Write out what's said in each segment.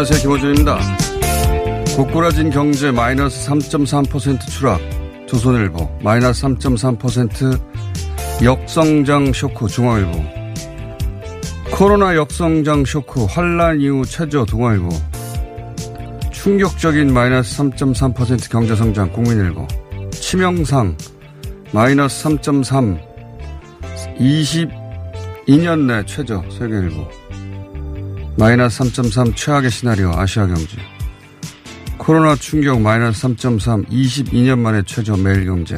안녕하세요. 김호준입니다. 고꾸라진 경제 마이너스 3.3% 추락. 조선일보 마이너스 3.3% 역성장 쇼크 중앙일보. 코로나 역성장 쇼크 환란 이후 최저 동아일보. 충격적인 마이너스 3.3% 경제성장 국민일보. 치명상 마이너스 3.3 22년 내 최저 세계일보 마이너스 3.3 최악의 시나리오 아시아 경제. 코로나 충격 마이너스 3.3 22년 만에 최저 매일 경제.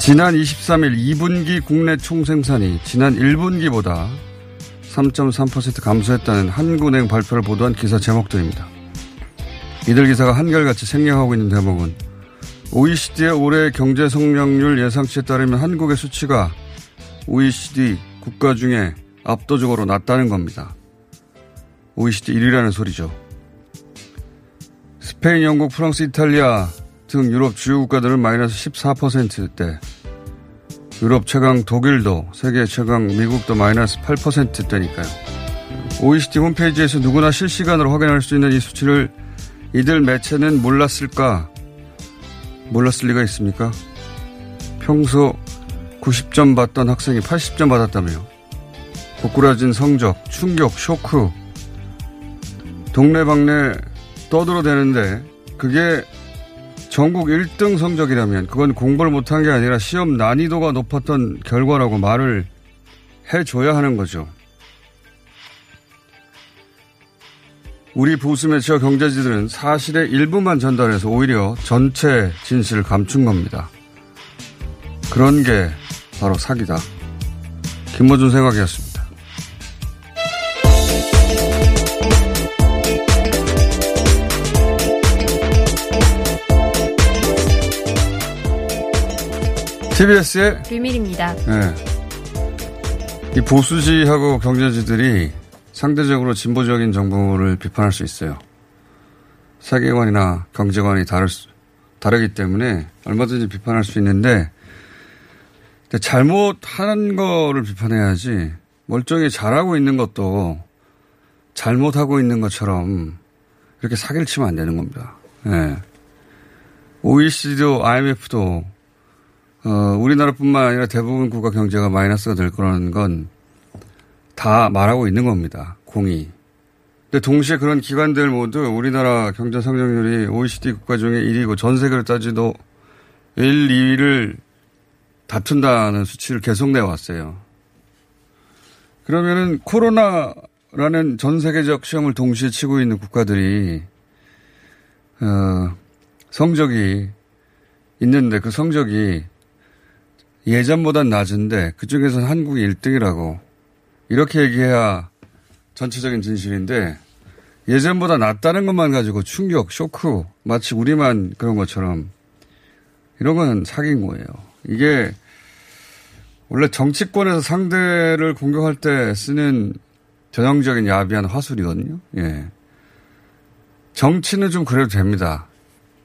지난 23일 2분기 국내 총생산이 지난 1분기보다 3.3% 감소했다는 한국은행 발표를 보도한 기사 제목들입니다. 이들 기사가 한결같이 생략하고 있는 대목은 OECD의 올해 경제 성장률 예상치에 따르면 한국의 수치가 OECD 국가 중에 압도적으로 낮다는 겁니다. OECD 1위라는 소리죠. 스페인, 영국, 프랑스, 이탈리아 등 유럽 주요 국가들은 마이너스 14%대. 유럽 최강 독일도, 세계 최강 미국도 마이너스 8%대니까요. OECD 홈페이지에서 누구나 실시간으로 확인할 수 있는 이 수치를 이들 매체는 몰랐을까? 몰랐을 리가 있습니까? 평소 90점 받던 학생이 80점 받았다며. 고꾸라진 성적, 충격, 쇼크, 동네방네 떠들어대는데 그게 전국 1등 성적이라면 그건 공부를 못한 게 아니라 시험 난이도가 높았던 결과라고 말을 해줘야 하는 거죠. 우리 보수 매체와 경제지들은 사실의 일부만 전달해서 오히려 전체 진실을 감춘 겁니다. 그런 게 바로 사기다. 김모준 생각이었습니다. TBS의 비밀입니다. 네. 이 보수지하고 경제지들이 상대적으로 진보적인 정부를 비판할 수 있어요. 세계관이나 경제관이 다를 수, 다르기 때문에 얼마든지 비판할 수 있는데 잘못하는 거를 비판해야지 멀쩡히 잘하고 있는 것도 잘못하고 있는 것처럼 이렇게 사기를 치면 안 되는 겁니다. 네. OECD도 IMF도 어, 우리나라뿐만 아니라 대부분 국가 경제가 마이너스가 될 거라는 건 다 말하고 있는 겁니다. 공이. 근데 동시에 그런 기관들 모두 우리나라 경제 성장률이 OECD 국가 중에 1위고 전 세계를 따지도 1, 2위를 다툰다는 수치를 계속 내왔어요. 그러면은 코로나라는 전 세계적 시험을 동시에 치고 있는 국가들이 어, 성적이 있는데 그 성적이 예전보단 낮은데 그중에서는 한국이 1등이라고 이렇게 얘기해야 전체적인 진실인데 예전보다 낫다는 것만 가지고 충격, 쇼크 마치 우리만 그런 것처럼 이런 건 사기인 거예요. 이게 원래 정치권에서 상대를 공격할 때 쓰는 전형적인 야비한 화술이거든요. 예. 정치는 좀 그래도 됩니다.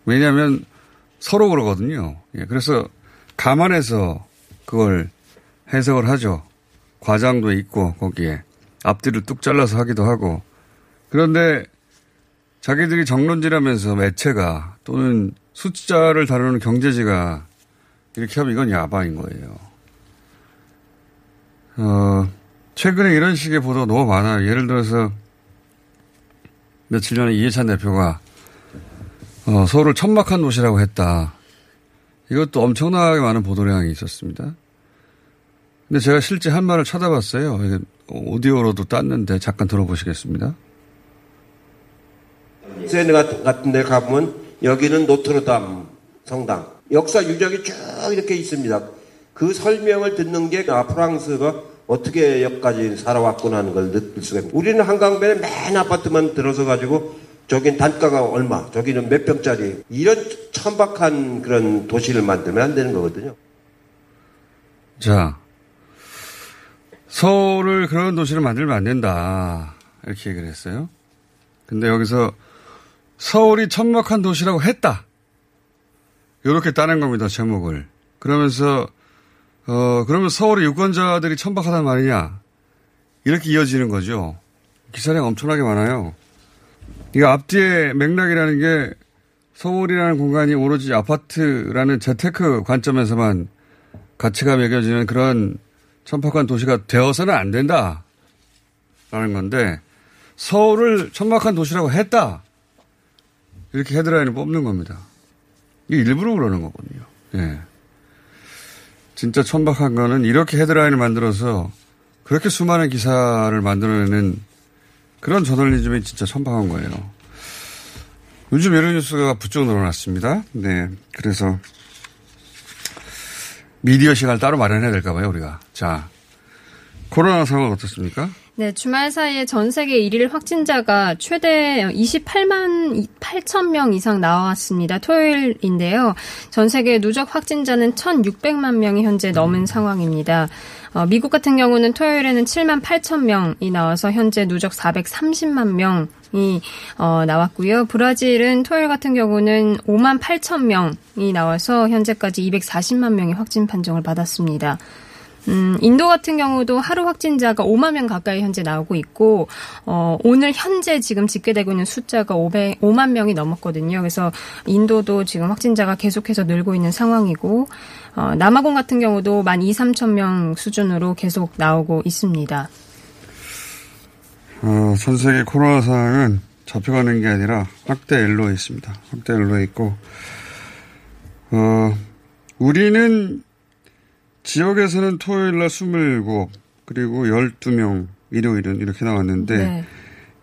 왜냐하면 서로 그러거든요. 예. 그래서 감안해서 그걸 해석을 하죠. 과장도 있고 거기에 앞뒤를 뚝 잘라서 하기도 하고 그런데 자기들이 정론지라면서 매체가 또는 숫자를 다루는 경제지가 이렇게 하면 이건 야바인 거예요. 어, 최근에 이런 식의 보도가 너무 많아요. 예를 들어서 며칠 전에 이해찬 대표가 어, 서울을 천막한 도시라고 했다. 이것도 엄청나게 많은 보도량이 있었습니다. 근데 제가 실제 한 말을 찾아봤어요. 오디오로도 땄는데 잠깐 들어보시겠습니다. 세네 같은 데 가보면 여기는 노트르담 성당. 역사 유적이 쭉 이렇게 있습니다. 그 설명을 듣는 게 아, 프랑스가 어떻게 여기까지 살아왔구나 하는 걸 느낄 수가 있습니다. 우리는 한강변에 맨 아파트만 들어서 가지고 저긴 단가가 얼마, 저기는 몇 평짜리 이런 천박한 그런 도시를 만들면 안 되는 거거든요. 자, 서울을 그런 도시를 만들면 안 된다. 이렇게 얘기를 했어요. 근데 여기서 서울이 천막한 도시라고 했다. 이렇게 따낸 겁니다, 제목을. 그러면서, 어, 그러면 서울의 유권자들이 천박하단 말이냐. 이렇게 이어지는 거죠. 기사량 엄청나게 많아요. 이거 앞뒤의 맥락이라는 게 서울이라는 공간이 오로지 아파트라는 재테크 관점에서만 가치가 매겨지는 그런 천박한 도시가 되어서는 안 된다. 라는 건데 서울을 천박한 도시라고 했다. 이렇게 헤드라인을 뽑는 겁니다. 이게 일부러 그러는 거거든요. 예. 진짜 천박한 거는 이렇게 헤드라인을 만들어서 그렇게 수많은 기사를 만들어내는 그런 저널리즘이 진짜 천박한 거예요. 요즘 여러 뉴스가 부쩍 늘어났습니다. 네. 그래서 미디어 시간을 따로 마련해야 될까 봐요, 우리가. 자. 코로나 상황 어떻습니까? 네, 주말 사이에 전 세계 일일 확진자가 최대 28만 8천 명 이상 나왔습니다. 토요일인데요. 전 세계 누적 확진자는 1,600만 명이 현재 넘은 상황입니다. 어, 미국 같은 경우는 토요일에는 7만 8천 명이 나와서 현재 누적 430만 명 이 어, 나왔고요. 브라질은 토요일 같은 경우는 5만 8천 명이 나와서 현재까지 240만 명이 확진 판정을 받았습니다. 음, 인도 같은 경우도 하루 확진자가 5만 명 가까이 현재 나오고 있고, 어, 오늘 현재 지금 집계되고 있는 숫자가 500, 5만 명이 넘었거든요. 그래서 인도도 지금 확진자가 계속해서 늘고 있는 상황이고, 어, 남아공 같은 경우도 만 2, 3천 명 수준으로 계속 나오고 있습니다. 어, 전 세계 코로나 상황은 잡혀가는 게 아니라 확대 엘로에 있습니다. 확대 엘로에 있고, 어, 우리는 지역에서는 토요일 날 27, 그리고 12명, 일요일은 이렇게 나왔는데, 네.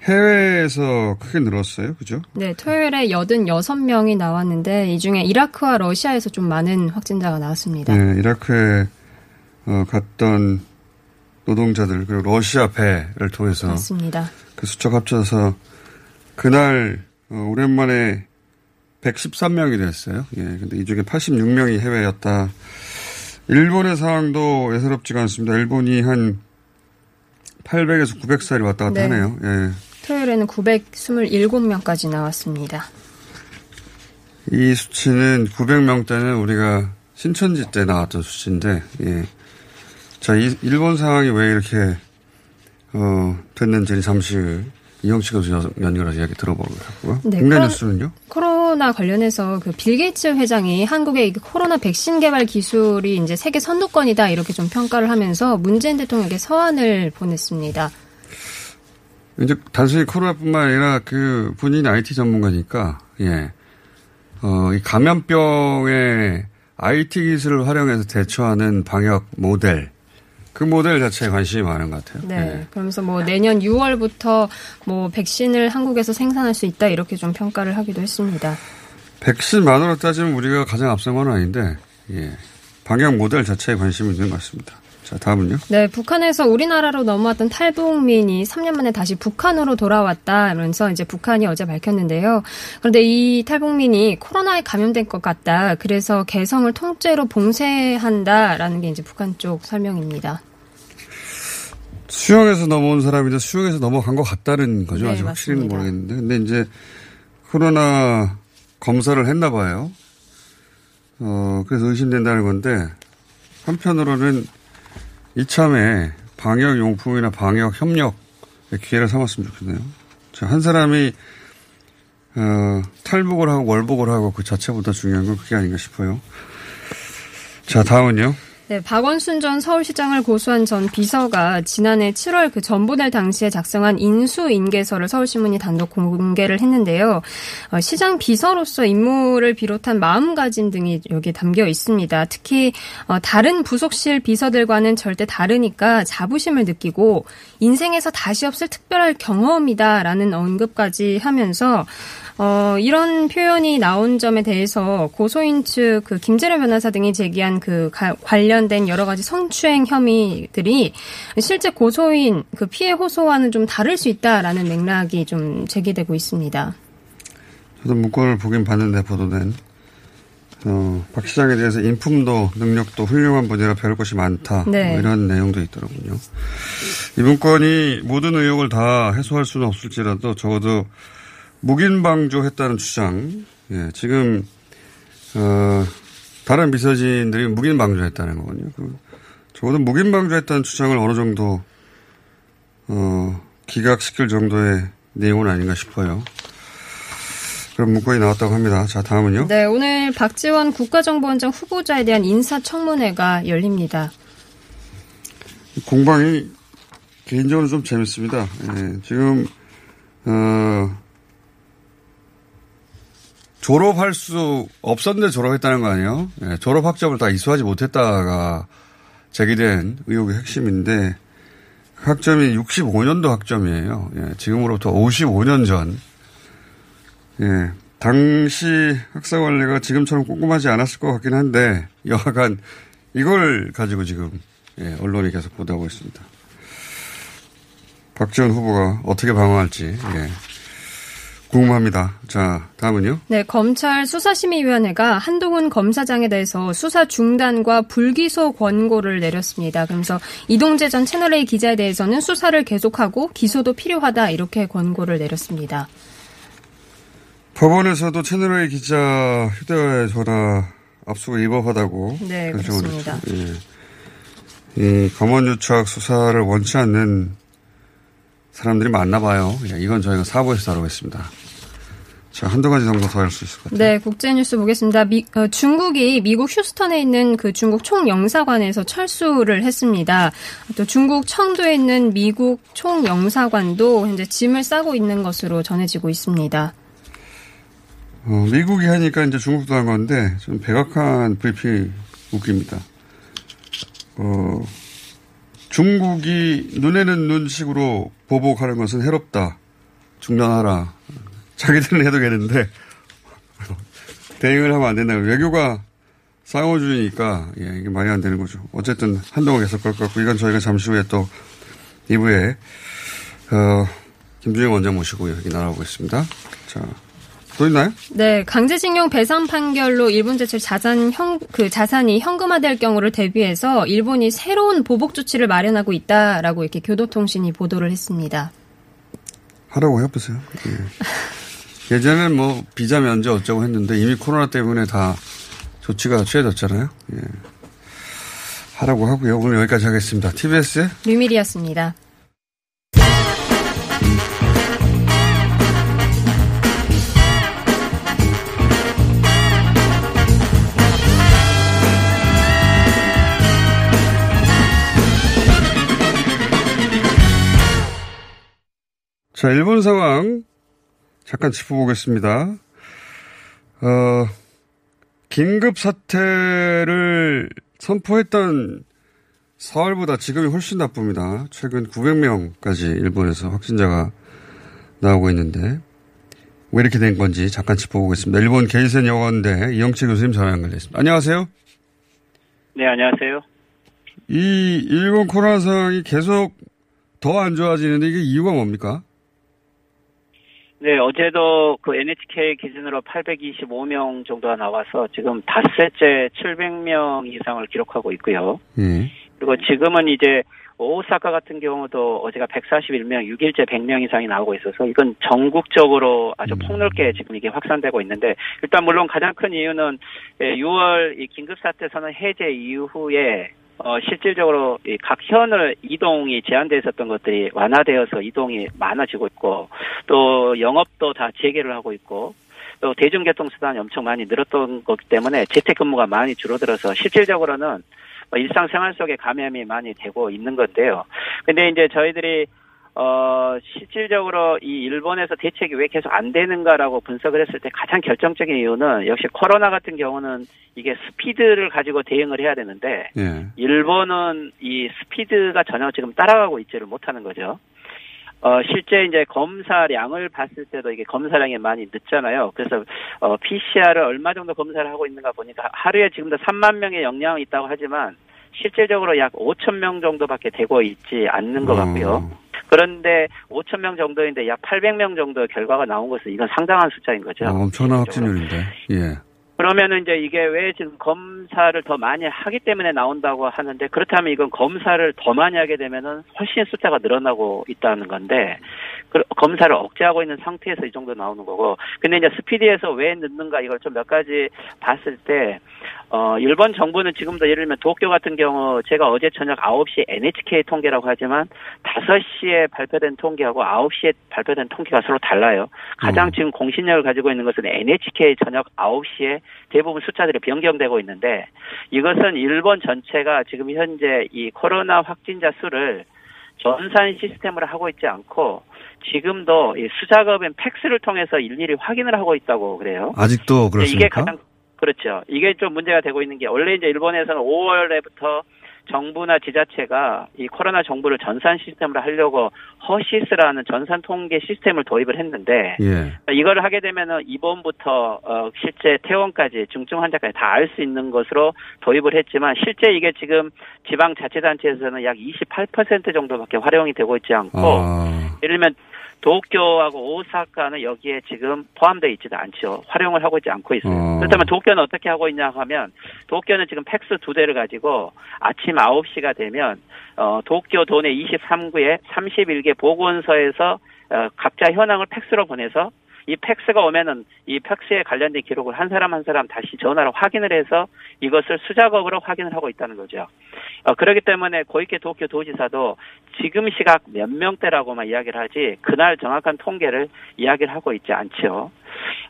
해외에서 크게 늘었어요. 그죠? 네, 토요일에 86명이 나왔는데, 이 중에 이라크와 러시아에서 좀 많은 확진자가 나왔습니다. 네, 이라크에 어, 갔던 노동자들, 그리고 러시아 배를 통해서. 맞습니다. 그 수적 합쳐서 그날, 어, 오랜만에 113명이 됐어요. 예, 근데 이 중에 86명이 해외였다. 일본의 상황도 예사롭지가 않습니다. 일본이 한 800에서 900살이 왔다 갔다 네. 하네요. 예. 토요일에는 927명까지 나왔습니다. 이 수치는 900명대는 우리가 신천지 때 나왔던 수치인데, 예. 자, 이, 일본 상황이 왜 이렇게, 어, 됐는지 잠시 이영식 교수 연결해서 이야기 들어보고요. 네, 국내 뉴스는요? 코로나 관련해서 그 빌 게이츠 회장이 한국의 코로나 백신 개발 기술이 이제 세계 선두권이다 이렇게 좀 평가를 하면서 문재인 대통령에게 서한을 보냈습니다. 이제 단순히 코로나뿐만 아니라 그 본인이 IT 전문가니까 예, 어, 이 감염병의 IT 기술을 활용해서 대처하는 방역 모델 그 모델 자체에 관심이 많은 것 같아요. 네. 네. 그러면서 뭐 내년 6월부터 뭐 백신을 한국에서 생산할 수 있다 이렇게 좀 평가를 하기도 했습니다. 백신만으로 따지면 우리가 가장 앞선 건 아닌데, 예. 방역 모델 자체에 관심이 있는 것 같습니다. 자, 다음은요. 네, 북한에서 우리나라로 넘어왔던 탈북민이 3년 만에 다시 북한으로 돌아왔다 면서 이제 북한이 어제 밝혔는데요. 그런데 이 탈북민이 코로나에 감염된 것 같다. 그래서 개성을 통째로 봉쇄한다라는 게 이제 북한 쪽 설명입니다. 수영에서 넘어온 사람인데 수영에서 넘어간 것 같다는 거죠. 네, 아직 확실히는. 모르겠는데. 근데 이제 코로나 검사를 했나 봐요. 어, 그래서 의심된다는 건데 한편으로는 이참에 방역 용품이나 방역 협력의 기회를 삼았으면 좋겠네요. 자, 한 사람이 어, 탈북을 하고 월북을 하고 그 자체보다 중요한 건 그게 아닌가 싶어요. 자, 다음은요. 네, 박원순 전 서울시장을 고소한 전 비서가 지난해 7월 그 전보낼 당시에 작성한 인수인계서를 서울신문이 단독 공개를 했는데요. 어, 시장 비서로서 임무를 비롯한 마음가짐 등이 여기에 담겨 있습니다. 특히 어, 다른 부속실 비서들과는 절대 다르니까 자부심을 느끼고 인생에서 다시 없을 특별할 경험이다라는 언급까지 하면서 어, 이런 표현이 나온 점에 대해서 고소인 측 그 김재련 변호사 등이 제기한 그 가- 관련된 여러 가지 성추행 혐의들이 실제 고소인 그 피해 호소와는 좀 다를 수 있다라는 맥락이 좀 제기되고 있습니다. 저도 문건을 보긴 봤는데 보도된 어, 박 시장에 대해서 인품도 능력도 훌륭한 분이라 배울 것이 많다. 네. 뭐 이런 내용도 있더라고요. 이 문건이 모든 의혹을 다 해소할 수는 없을지라도 적어도 묵인방조했다는 주장. 예, 지금 어, 다른 비서진들이 묵인 방조했다는 거거든요. 그, 적어도 묵인 방조했다는 주장을 어느 정도 어, 기각시킬 정도의 내용은 아닌가 싶어요. 그런 문건이 나왔다고 합니다. 자, 다음은요. 네, 오늘 박지원 국가정보원장 후보자에 대한 인사청문회가 열립니다. 공방이 개인적으로 좀 재밌습니다. 예, 지금 어, 졸업할 수 없었는데 졸업했다는 거 아니에요? 예, 졸업 학점을 다 이수하지 못했다가 제기된 의혹의 핵심인데 그 학점이 65년도 학점이에요. 예, 지금으로부터 55년 전. 예, 당시 학사 관리가 지금처럼 꼼꼼하지 않았을 것 같긴 한데 여하간 이걸 가지고 지금 예, 언론이 계속 보도하고 있습니다. 박지원 후보가 어떻게 방어할지 예, 궁금합니다. 자, 다음은요. 네, 검찰 수사심의위원회가 한동훈 검사장에 대해서 수사 중단과 불기소 권고를 내렸습니다. 그러면서 이동재 전 채널A 기자에 대해서는 수사를 계속하고 기소도 필요하다 이렇게 권고를 내렸습니다. 법원에서도 채널A 기자 휴대전화 전화 압수가 위법하다고 네, 결정을 그렇습니다. 했죠. 예. 이 검언유착 수사를 원치 않는 사람들이 많나 봐요. 예, 이건 저희가 사부에서 다루겠습니다. 자, 한두 가지 정도 더 할 수 있을 것 같아요. 네, 국제 뉴스 보겠습니다. 미- 어, 중국이 미국 휴스턴에 있는 그 중국 총영사관에서 철수를 했습니다. 또 중국 청도에 있는 미국 총영사관도 현재 짐을 싸고 있는 것으로 전해지고 있습니다. 어, 미국이 하니까 이제 중국도 한 건데, 좀 백악한 브리핑 웃깁니다. 어, 중국이 눈에는 눈식으로 보복하는 것은 해롭다. 중단하라. 자기들은 해도 되는데, 대응을 하면 안 된다고. 외교가 쌍호주의니까, 예, 이게 말이 안 되는 거죠. 어쨌든 한동안 계속 갈것 같고, 이건 저희가 잠시 후에 또 2부에, 어, 김준영 원장 모시고 여기 나가보겠습니다. 자, 또 있나요? 네, 강제징용 배상 판결로 일본 제철 자산 현, 그 자산이 현금화될 경우를 대비해서 일본이 새로운 보복 조치를 마련하고 있다라고 이렇게 교도통신이 보도를 했습니다. 하라고 해보세요. 예. 예전에는 뭐 비자 면제 어쩌고 했는데 이미 코로나 때문에 다 조치가 취해졌잖아요. 예. 하라고 하고요. 오늘 여기까지 하겠습니다. TBS의 류밀이었습니다. 자, 일본 상황 잠깐 짚어보겠습니다. 어, 긴급 사태를 선포했던 4월보다 지금이 훨씬 나쁩니다. 최근 900명까지 일본에서 확진자가 나오고 있는데 왜 이렇게 된 건지 잠깐 짚어보겠습니다. 일본 게이센 여건대 이영채 교수님 전화 연결됐습니다. 안녕하세요. 네, 안녕하세요. 이 일본 코로나 상황이 계속 더 안 좋아지는데 이게 이유가 뭡니까? 네, 어제도 그 NHK 기준으로 825명 정도가 나와서 지금 닷새째 700명 이상을 기록하고 있고요. 예. 그리고 지금은 이제 오사카 같은 경우도 어제가 141명, 6일째 100명 이상이 나오고 있어서 이건 전국적으로 아주 음. 폭넓게 지금 이게 확산되고 있는데 일단 물론 가장 큰 이유는 6월 이 긴급 사태 선언 해제 이후에 어, 실질적으로 이각 현을 이동이 제한돼 있었던 것들이 완화되어서 이동이 많아지고 있고 또 영업도 다 재개를 하고 있고 또 대중교통수단이 엄청 많이 늘었던 거기 때문에 재택근무가 많이 줄어들어서 실질적으로는 뭐 일상생활 속에 감염이 많이 되고 있는 건데요. 근데 이제 저희들이 어 실질적으로 이 일본에서 대책이 왜 계속 안 되는가라고 분석을 했을 때 가장 결정적인 이유는 역시 코로나 같은 경우는 이게 스피드를 가지고 대응을 해야 되는데 예. 일본은 이 스피드가 전혀 지금 따라가고 있지를 못하는 거죠. 어, 실제 이제 검사량을 봤을 때도 이게 검사량이 많이 늦잖아요. 그래서, 어, PCR을 얼마 정도 검사를 하고 있는가 보니까 하루에 지금도 3만 명의 역량이 있다고 하지만 실질적으로 약 5천 명 정도밖에 되고 있지 않는 것 같고요. 어. 그런데 5천 명 정도인데 약 800명 정도의 결과가 나온 것은 이건 상당한 숫자인 거죠. 어, 엄청난 확진율인데. 예. 그러면은 이제 이게 왜 지금 검사를 더 많이 하기 때문에 나온다고 하는데 그렇다면 이건 검사를 더 많이 하게 되면은 훨씬 숫자가 늘어나고 있다는 건데 그 검사를 억제하고 있는 상태에서 이 정도 나오는 거고 근데 이제 스피디에서 왜 늦는가 이걸 좀 몇 가지 봤을 때 어, 일본 정부는 지금도 예를 들면 도쿄 같은 경우 제가 어제 저녁 9시 NHK 통계라고 하지만 5시에 발표된 통계하고 9시에 발표된 통계가 서로 달라요. 가장 음. 지금 공신력을 가지고 있는 것은 NHK 저녁 9시에 대부분 숫자들이 변경되고 있는데 이것은 일본 전체가 지금 현재 이 코로나 확진자 수를 전산 시스템으로 하고 있지 않고 지금도 이 수작업인 팩스를 통해서 일일이 확인을 하고 있다고 그래요. 아직도 그렇습니까? 이게 가장 그렇죠. 이게 좀 문제가 되고 있는 게 원래 이제 일본에서는 5월에부터 정부나 지자체가 이 코로나 정보를 전산 시스템으로 하려고 허시스라는 전산 통계 시스템을 도입을 했는데 예. 이걸 하게 되면은 입원부터 어, 실제 퇴원까지 중증 환자까지 다 알 수 있는 것으로 도입을 했지만 실제 이게 지금 지방 자치단체에서는 약 28% 정도밖에 활용이 되고 있지 않고 아, 예를 들면 도쿄하고 오사카는 여기에 지금 포함되어 있지도 않죠. 활용을 하고 있지 않고 있어요. 어. 그렇다면 도쿄는 어떻게 하고 있냐 하면 도쿄는 지금 팩스 두 대를 가지고 아침 9시가 되면 어 도쿄 도내 23구에 31개 보건소에서 어, 각자 현황을 팩스로 보내서 이 팩스가 오면은 이 팩스에 관련된 기록을 한 사람 한 사람 다시 전화로 확인을 해서 이것을 수작업으로 확인을 하고 있다는 거죠. 어, 그렇기 때문에 고이케 도쿄 도지사도 지금 시각 몇 명대라고만 이야기를 하지 그날 정확한 통계를 이야기를 하고 있지 않죠.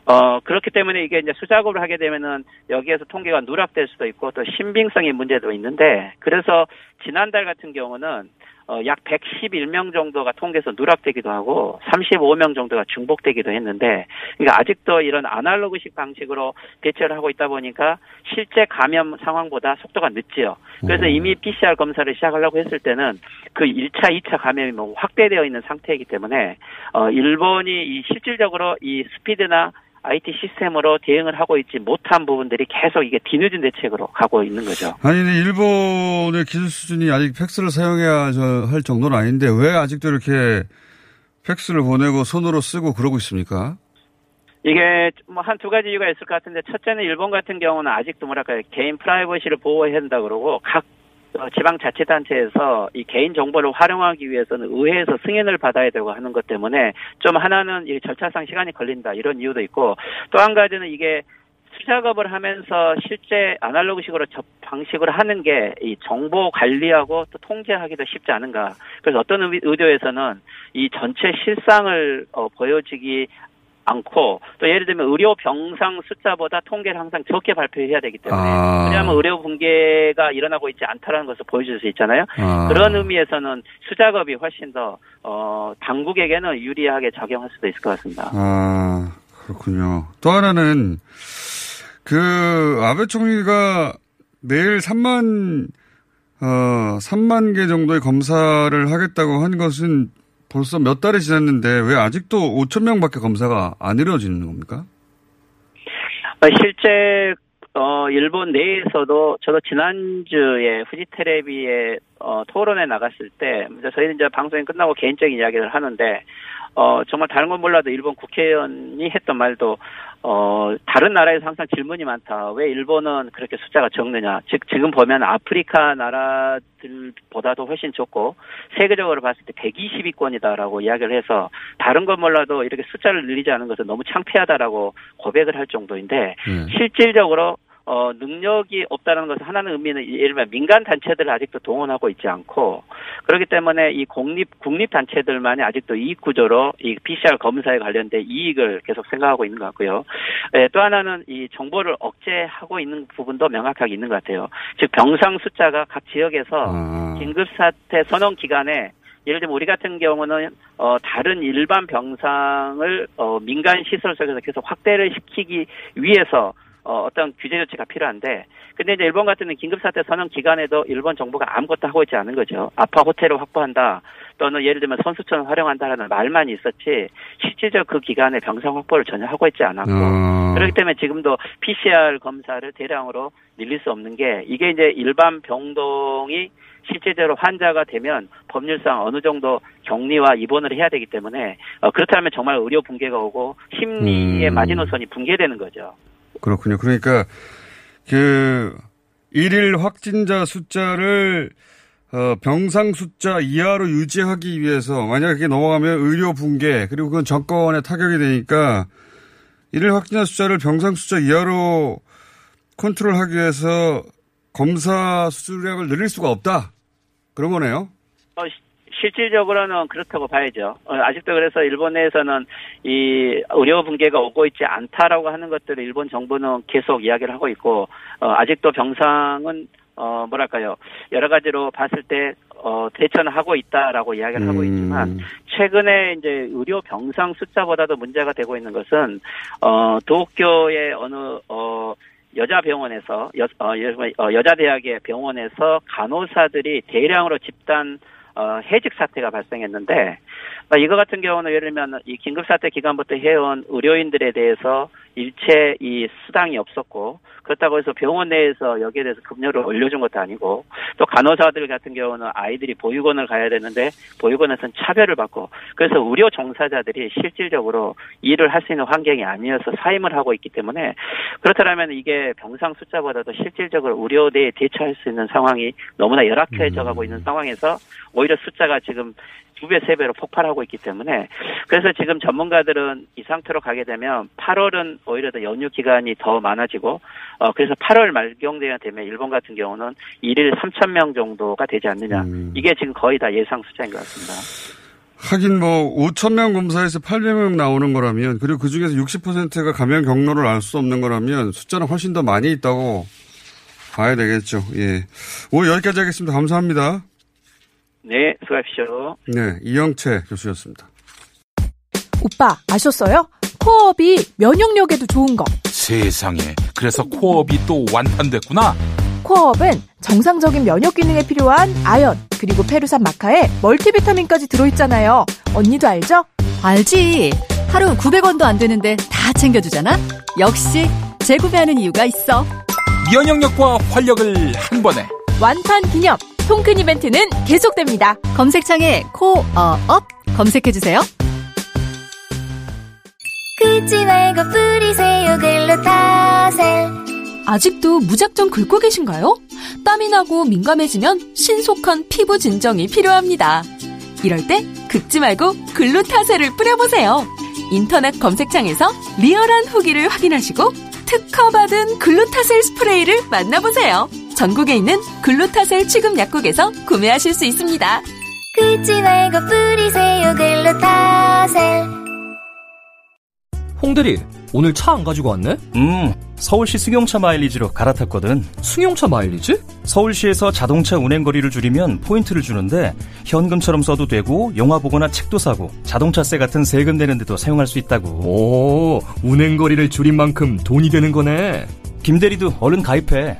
어, 그렇기 때문에 이게 이제 수작업을 하게 되면은 여기에서 통계가 누락될 수도 있고 또 신빙성의 문제도 있는데 그래서 지난달 같은 경우는 어, 약 111명 정도가 통계에서 누락되기도 하고 35명 정도가 중복되기도 했는데 그러니까 아직도 이런 아날로그식 방식으로 대처를 하고 있다 보니까 실제 감염 상황보다 속도가 늦지요. 그래서 음. 이미 PCR 검사를 시작하려고 했을 때는 그 1차, 2차 감염이 뭐 확대되어 있는 상태이기 때문에 어 일본이 이 실질적으로 이 스피드나 IT 시스템으로 대응을 하고 있지 못한 부분들이 계속 이게 뒤늦은 대책으로 가고 있는 거죠. 아니, 일본의 기술 수준이 아직 팩스를 사용해야 저- 할 정도는 아닌데 왜 아직도 이렇게 팩스를 보내고 손으로 쓰고 그러고 있습니까? 이게 뭐 한 두 가지 이유가 있을 것 같은데 첫째는 일본 같은 경우는 아직도 뭐랄까요 개인 프라이버시를 보호해야 한다 그러고 각 어, 지방자치단체에서 이 개인 정보를 활용하기 위해서는 의회에서 승인을 받아야 되고 하는 것 때문에 좀 하나는 이 절차상 시간이 걸린다 이런 이유도 있고 또 한 가지는 이게 수작업을 하면서 실제 아날로그식으로 접 방식으로 하는 게 이 정보 관리하고 또 통제하기도 쉽지 않은가. 그래서 어떤 의- 의도에서는 이 전체 실상을 어, 보여지기 않고 또 예를 들면 의료 병상 숫자보다 통계를 항상 적게 발표해야 되기 때문에 아. 왜냐하면 의료 붕괴가 일어나고 있지 않다라는 것을 보여줄 수 있잖아요. 아. 그런 의미에서는 수작업이 훨씬 더 어, 당국에게는 유리하게 작용할 수도 있을 것 같습니다. 아, 그렇군요. 또 하나는, 그, 아베 총리가 내일 3만, 어, 3만 개 정도의 검사를 하겠다고 한 것은 벌써 몇 달이 지났는데 왜 아직도 5천 명밖에 검사가 안 이루어지는 겁니까? 어, 실제 어, 일본 내에서도 저도 지난주에 후지테레비에 어, 토론에 나갔을 때 저희는 이제 방송이 끝나고 개인적인 이야기를 하는데 어, 정말 다른 건 몰라도 일본 국회의원이 했던 말도 어, 다른 나라에서 항상 질문이 많다. 왜 일본은 그렇게 숫자가 적느냐. 즉, 지금 보면 아프리카 나라들보다도 훨씬 적고, 세계적으로 봤을 때 120위권이다라고 이야기를 해서, 다른 건 몰라도 이렇게 숫자를 늘리지 않은 것은 너무 창피하다라고 고백을 할 정도인데, 네. 실질적으로 어, 능력이 없다는 것은 하나는 의미는 예를 들면 민간 단체들을 아직도 동원하고 있지 않고 그렇기 때문에 이 공립 국립 단체들만이 아직도 이익 구조로 이 PCR 검사에 관련된 이익을 계속 생각하고 있는 것 같고요. 예, 또 하나는 이 정보를 억제하고 있는 부분도 명확하게 있는 것 같아요. 즉 병상 숫자가 각 지역에서 아. 긴급 사태 선언 기간에 예를 들면 우리 같은 경우는 어 다른 일반 병상을 어 민간 시설 속에서 계속 확대를 시키기 위해서 어, 어떤 규제 조치가 필요한데, 근데 이제 일본 같은 긴급사태 선언 기간에도 일본 정부가 아무것도 하고 있지 않은 거죠. 아파 호텔을 확보한다, 또는 예를 들면 선수촌을 활용한다라는 말만 있었지, 실질적 그 기간에 병상 확보를 전혀 하고 있지 않았고, 어. 그렇기 때문에 지금도 PCR 검사를 대량으로 늘릴 수 없는 게, 이게 이제 일반 병동이 실제적으로 환자가 되면 법률상 어느 정도 격리와 입원을 해야 되기 때문에 어, 그렇다면 정말 의료 붕괴가 오고 심리의 음. 마지노선이 붕괴되는 거죠. 그렇군요. 그러니까 그 일일 확진자 숫자를 어, 병상 숫자 이하로 유지하기 위해서 만약 그게 넘어가면 의료 붕괴 그리고 그건 정권에 타격이 되니까 일일 확진자 숫자를 병상 숫자 이하로 컨트롤하기 위해서 검사 수량을 늘릴 수가 없다. 그런 거네요. 어, 시- 실질적으로는 그렇다고 봐야죠. 어, 아직도 그래서 일본 내에서는 이 의료 붕괴가 오고 있지 않다라고 하는 것들을 일본 정부는 계속 이야기를 하고 있고 어, 아직도 병상은 어 뭐랄까요 여러 가지로 봤을 때 어, 대처는 하고 있다라고 이야기를 하고 음. 있지만 최근에 이제 의료 병상 숫자보다도 문제가 되고 있는 것은 어 도쿄의 어느 어 여자 병원에서 여, 어, 여- 어, 여자 대학의 병원에서 간호사들이 대량으로 집단 어, 해직 사태가 발생했는데 어, 이거 같은 경우는 예를 들면 이 긴급 사태 기간부터 해온 의료인들에 대해서 일체 이 수당이 없었고 그렇다고 해서 병원 내에서 여기에 대해서 급료를 올려준 것도 아니고 또 간호사들 같은 경우는 아이들이 보육원을 가야 되는데 보육원에서는 차별을 받고 그래서 의료 종사자들이 실질적으로 일을 할 수 있는 환경이 아니어서 사임을 하고 있기 때문에 그렇다면 이게 병상 숫자보다도 실질적으로 의료대에 대처할 수 있는 상황이 너무나 열악해져 가고 있는 상황에서 오히려 숫자가 지금 두 배, 세 배로 폭발하고 있기 때문에 그래서 지금 전문가들은 이 상태로 가게 되면 8월은 오히려 더 연휴 기간이 더 많아지고 어 그래서 8월 말경대가 되면 일본 같은 경우는 일일 3천 명 정도가 되지 않느냐 음. 이게 지금 거의 다 예상 숫자인 것 같습니다. 하긴 뭐 5천 명 검사에서 800명 나오는 거라면 그리고 그 중에서 60%가 감염 경로를 알 수 없는 거라면 숫자는 훨씬 더 많이 있다고 봐야 되겠죠. 예. 오늘 여기까지 하겠습니다. 감사합니다. 네, 수고하십시오. 네, 이영채 교수였습니다. 오빠 아셨어요? 코어업이 면역력에도 좋은 거. 세상에. 그래서 코어업이 또 완판됐구나. 코어업은 정상적인 면역 기능에 필요한 아연 그리고 페루산 마카에 멀티비타민까지 들어있잖아요. 언니도 알죠? 알지. 하루 900원도 안 되는데 다 챙겨주잖아. 역시 재구매하는 이유가 있어. 면역력과 활력을 한 번에. 완판 기념 통큰 이벤트는 계속됩니다. 검색창에 코어업 검색해주세요. 긁지 말고 뿌리세요 글루타셀 아직도 무작정 긁고 계신가요? 땀이 나고 민감해지면 신속한 피부 진정이 필요합니다. 이럴 때 긁지 말고 글루타셀을 뿌려보세요. 인터넷 검색창에서 리얼한 후기를 확인하시고 특허받은 글루타셀 스프레이를 만나보세요. 전국에 있는 글루타셀 취급 약국에서 구매하실 수 있습니다. 긁지 말고 뿌리세요 글루타셀 홍대리, 오늘 차 안 가지고 왔네? 음, 서울시 승용차 마일리지로 갈아탔거든. 승용차 마일리지? 서울시에서 자동차 운행 거리를 줄이면 포인트를 주는데 현금처럼 써도 되고 영화 보거나 책도 사고 자동차세 같은 세금 내는 데도 사용할 수 있다고. 오, 운행 거리를 줄인 만큼 돈이 되는 거네. 김대리도 얼른 가입해.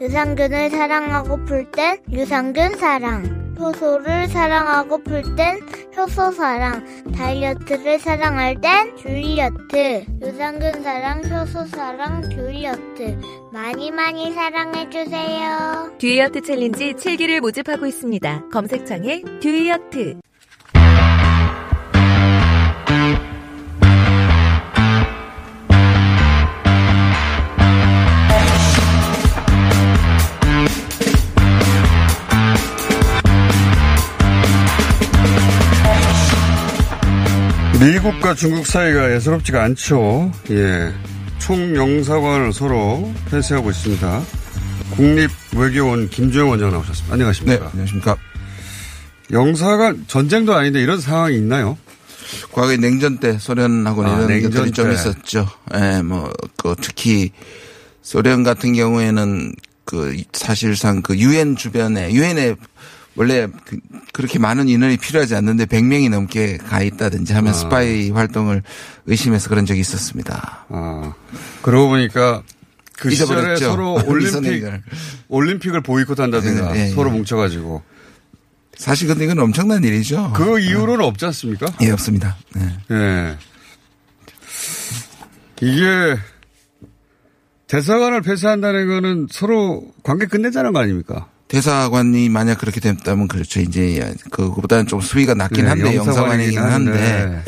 유산균을 사랑하고플 땐 유산균 사랑 효소를 사랑하고플 땐 효소 사랑 다이어트를 사랑할 땐 줄리어트 유산균 사랑 효소 사랑 줄리어트 많이 많이 사랑해주세요. 줄리어트 챌린지 7기를 모집하고 있습니다. 검색창에 줄리어트. 미국과 중국 사이가 예사롭지가 않죠. 예. 총영사관을 서로 폐쇄하고 있습니다. 국립외교원 김주영 원장 나오셨습니다. 안녕하십니까. 네, 안녕하십니까. 영사관 전쟁도 아닌데 이런 상황이 있나요? 과거에 냉전 때 소련하고는 아, 이런 냉전 것들이 좀 때. 있었죠. 예, 뭐, 그 특히 소련 같은 경우에는 그 사실상 그 유엔 주변에 유엔에 원래 그, 그렇게 많은 인원이 필요하지 않는데 100명이 넘게 가 있다든지 하면 아. 스파이 활동을 의심해서 그런 적이 있었습니다. 아, 그러고 보니까 그 시절에 잊어버렸죠. 서로 올림픽. 올림픽을 보이콧한다든가 네, 네, 서로 네. 뭉쳐가지고. 사실 근데 이건 엄청난 일이죠. 그 이후로는 없지 않습니까? 예, 없습니다. 네. 예. 이게 대사관을 폐쇄한다는 거는 서로 관계 끝내자는 거 아닙니까? 대사관이 만약 그렇게 됐다면 그렇죠. 이제 그거보다는 좀 수위가 낮긴 네, 한데 영사관이긴 한데 한데.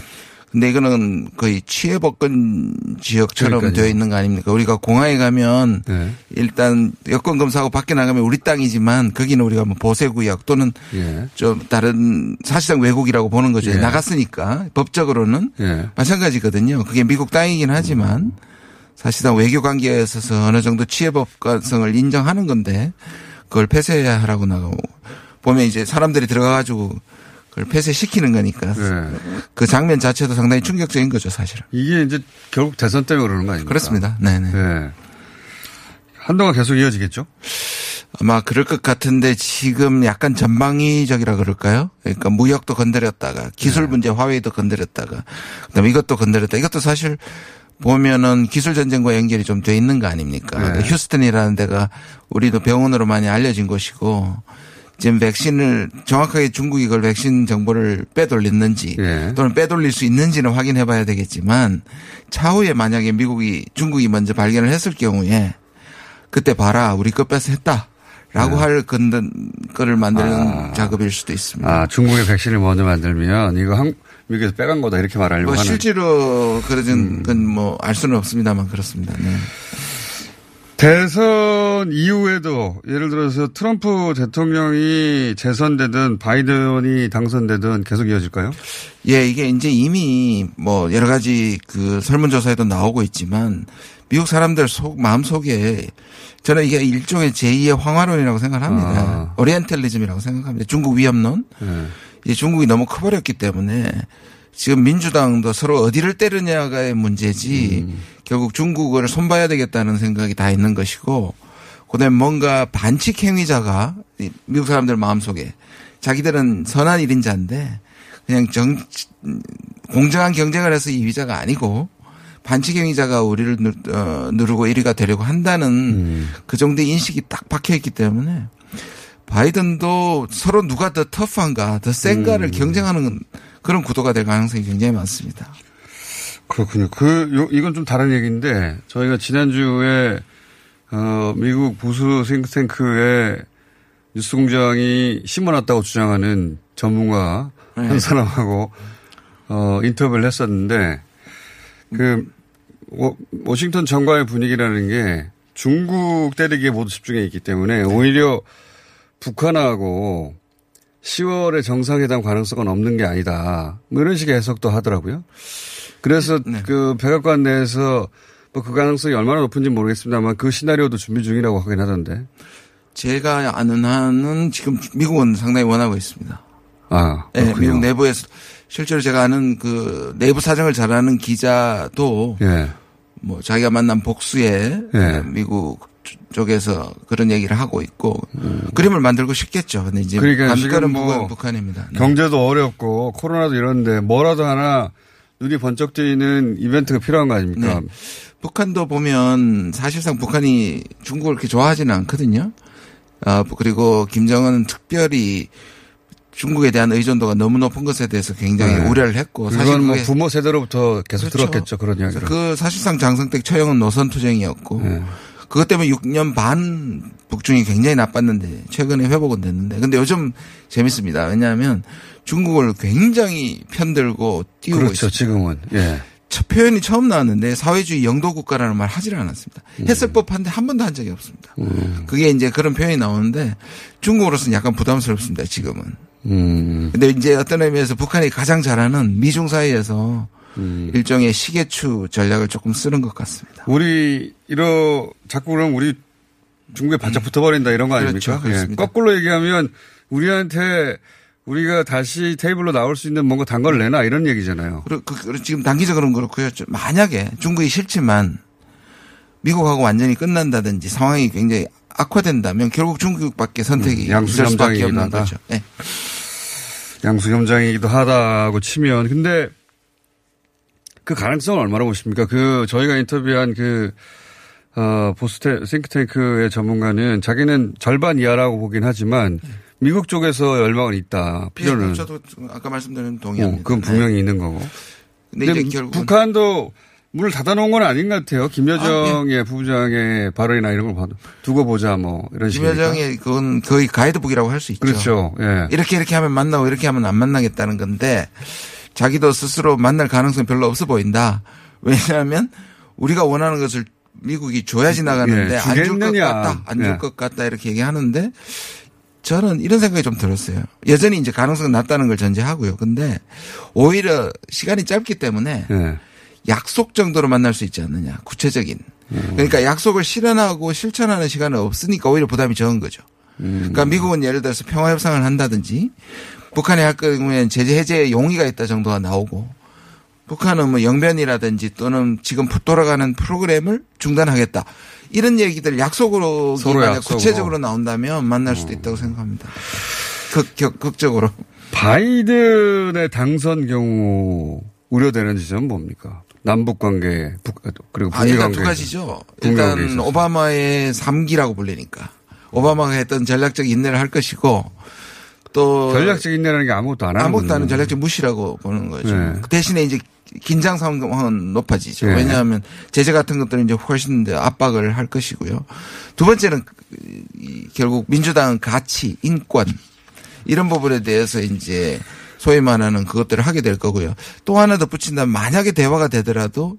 근데 이거는 거의 치해법권 지역처럼 그러니까요. 되어 있는 거 아닙니까? 우리가 공항에 가면 네. 일단 여권 검사하고 밖에 나가면 우리 땅이지만 거기는 우리가 뭐 보세구역 또는 예. 좀 다른 사실상 외국이라고 보는 거죠. 예. 나갔으니까 법적으로는 예. 마찬가지거든요. 그게 미국 땅이긴 하지만 사실상 외교 관계에 있어서 어느 정도 치해법관성을 인정하는 건데 그걸 폐쇄해야 하라고 나가고 보면 이제 사람들이 들어가가지고 그걸 폐쇄시키는 거니까 네. 그 장면 자체도 상당히 충격적인 거죠 사실은. 이게 이제 결국 대선 때문에 그러는 거 아닙니까? 그렇습니다. 네네. 네. 한동안 계속 이어지겠죠? 아마 그럴 것 같은데 지금 약간 전방위적이라 그럴까요? 그러니까 무역도 건드렸다가 기술 문제 화웨이도 건드렸다가 그다음에 이것도 건드렸다. 이것도 사실 보면은 기술 전쟁과 연결이 좀 돼 있는 거 아닙니까? 네. 휴스턴이라는 데가 우리도 병원으로 많이 알려진 곳이고 지금 백신을 정확하게 중국이 그걸 백신 정보를 빼돌렸는지 예. 또는 빼돌릴 수 있는지는 확인해 봐야 되겠지만 차후에 만약에 미국이 중국이 먼저 발견을 했을 경우에 그때 봐라 우리 거 뺏어 했다. 라고 네. 할 건든 거를 만드는 작업일 수도 있습니다. 아, 중국의 백신을 먼저 만들면 이거 한, 미국에서 빼간 거다 이렇게 말하려고 뭐 하는. 음. 실제로 그러진 건뭐 알 수는 없습니다만 그렇습니다. 네. 대선 이후에도 예를 들어서 트럼프 대통령이 재선되든 바이든이 당선되든 계속 이어질까요? 예, 이게 이제 이미 뭐 여러 가지 그 설문조사에도 나오고 있지만 미국 사람들 속, 마음 속에 저는 이게 일종의 제2의 황화론이라고 생각합니다. 아. 오리엔탈리즘이라고 생각합니다. 중국 위협론. 네. 이제 중국이 너무 커버렸기 때문에 지금 민주당도 서로 어디를 때르냐가의 문제지 음. 결국 중국을 손봐야 되겠다는 생각이 다 있는 것이고 그다음에 뭔가 반칙 행위자가 이 미국 사람들 마음속에 자기들은 선한 일인자인데 그냥 정 공정한 경쟁을 해서 이위자가 아니고 반칙 행위자가 우리를 누, 어, 누르고 1위가 되려고 한다는 음. 그 정도의 인식이 딱 박혀 있기 때문에 바이든도 서로 누가 더 터프한가, 더 센가를 음. 경쟁하는 그런 구도가 될 가능성이 굉장히 많습니다. 그렇군요. 그, 요, 이건 좀 다른 얘기인데, 저희가 지난주에, 어, 미국 보수 싱크탱크의 뉴스 공장이 심어놨다고 주장하는 전문가 네. 한 사람하고, 어, 인터뷰를 했었는데, 그, 워, 워싱턴 정가의 분위기라는 게 중국 때리기에 모두 집중해 있기 때문에 오히려 북한하고 10월에 정상회담 가능성은 없는 게 아니다. 뭐 이런 식의 해석도 하더라고요. 그래서 그 백악관 내에서 뭐 그 가능성이 얼마나 높은지 모르겠습니다만 그 시나리오도 준비 중이라고 하긴 하던데. 제가 아는 한은 지금 미국은 상당히 원하고 있습니다. 아, 예, 그렇군요. 미국 내부에서 실제로 제가 아는 그 내부 사정을 잘 아는 기자도 예. 뭐 자기가 만난 복수에 예. 미국 쪽에서 그런 얘기를 하고 있고 그림을 만들고 싶겠죠. 근데 이제 음. 그러니까 지금 뭐 북한, 북한입니다. 네. 경제도 어렵고 코로나도 이런데 뭐라도 하나 눈이 번쩍 뜨이는 이벤트가 필요한 거 아닙니까? 네. 북한도 보면 사실상 북한이 중국을 그렇게 좋아하지는 않거든요. 아, 그리고 김정은은 특별히 중국에 대한 의존도가 너무 높은 것에 대해서 굉장히 네. 우려를 했고 사실 그건 뭐 부모 세대로부터 계속 그렇죠. 들었겠죠 그런 이야기를. 그 사실상 장성택 처형은 노선 투쟁이었고 네. 그것 때문에 6년 반 북중이 굉장히 나빴는데 최근에 회복은 됐는데 근데 요즘 재밌습니다. 왜냐하면 중국을 굉장히 편들고 띄우고 그렇죠 있습니다. 지금은. 예. 첫 표현이 처음 나왔는데 사회주의 영도 국가라는 말 하지를 않았습니다. 음. 했을 법한데 한 번도 한 적이 없습니다. 그게 이제 그런 표현이 나오는데 중국으로서는 약간 부담스럽습니다. 지금은. 음. 근데 이제 어떤 의미에서 북한이 가장 잘하는 미중 사이에서 음. 일종의 시계추 전략을 조금 쓰는 것 같습니다. 우리 이러 자꾸 그럼 우리 중국에 바짝 붙어버린다 이런 거 아닙니까? 그렇죠. 그렇습니다. 예. 거꾸로 얘기하면 우리한테 우리가 다시 테이블로 나올 수 있는 뭔가 단거를 내놔 이런 얘기잖아요. 그리고 그- 그- 지금 단기적으로는 그렇고요. 좀 만약에 중국이 싫지만 미국하고 완전히 끝난다든지 상황이 굉장히 악화된다면 결국 중국밖에 선택이 음, 양수 수밖에 없는 하다. 거죠. 네. 양수겸장이기도 하다고 치면 근데 그 가능성을 얼마나 보십니까? 그 저희가 인터뷰한 그 어, 보스테 싱크탱크의 전문가는 자기는 절반 이하라고 보긴 하지만 미국 쪽에서 열망은 있다. 필요는. 예, 저도 아까 말씀드린 어, 동의합니다. 그건 분명히 있는 거고. 근데 근데, 결국은- 북한도 문을 닫아놓은 건 아닌 것 같아요. 김여정의 부부장의 발언이나 이런 걸 봐도 두고 보자 뭐 이런 식으로. 김여정의 그건 거의 가이드북이라고 할 수 있죠. 그렇죠. 예. 이렇게 이렇게 하면 만나고 이렇게 하면 안 만나겠다는 건데 자기도 스스로 만날 가능성이 별로 없어 보인다. 왜냐하면 우리가 원하는 것을 미국이 줘야지 나가는데 예, 안줄 것. 같다. 안줄 예. 것 같다. 이렇게 얘기하는데 저는 이런 생각이 좀 들었어요. 여전히 이제 가능성은 낮다는 걸 전제하고요. 근데 오히려 시간이 짧기 때문에 예. 약속 정도로 만날 수 있지 않느냐. 구체적인. 그러니까 약속을 실현하고 실천하는 시간은 없으니까 오히려 부담이 적은 거죠. 그러니까 미국은 예를 들어서 평화 협상을 한다든지 할 경우에는 제재 해제에 용의가 있다 정도가 나오고 북한은 뭐 영변이라든지 또는 지금 돌아가는 프로그램을 중단하겠다. 이런 얘기들 약속으로 서로. 구체적으로 나온다면 만날 수도 있다고 생각합니다. 극, 극, 극적으로. 바이든의 당선 경우 우려되는 지점은 뭡니까? 남북 관계, 북, 그리고 아, 북미 일단 관계. 두 가지죠. 일단. 오바마의 3기라고 불리니까. 오바마가 했던 전략적 인내를 할 것이고 또 전략적 인내라는 게 아무것도 안 하는 아무것도 안 하는. 전략적 무시라고 보는 거죠. 네. 그 대신에 이제 긴장 상황은 높아지죠. 네. 왜냐하면 제재 같은 것들은 이제 훨씬 더 압박을 할 것이고요. 두 번째는 이 결국 민주당은 가치, 인권 이런 부분에 대해서 이제 소위 말하는 그것들을 하게 될 거고요. 또 하나 더 붙인다면 만약에 대화가 되더라도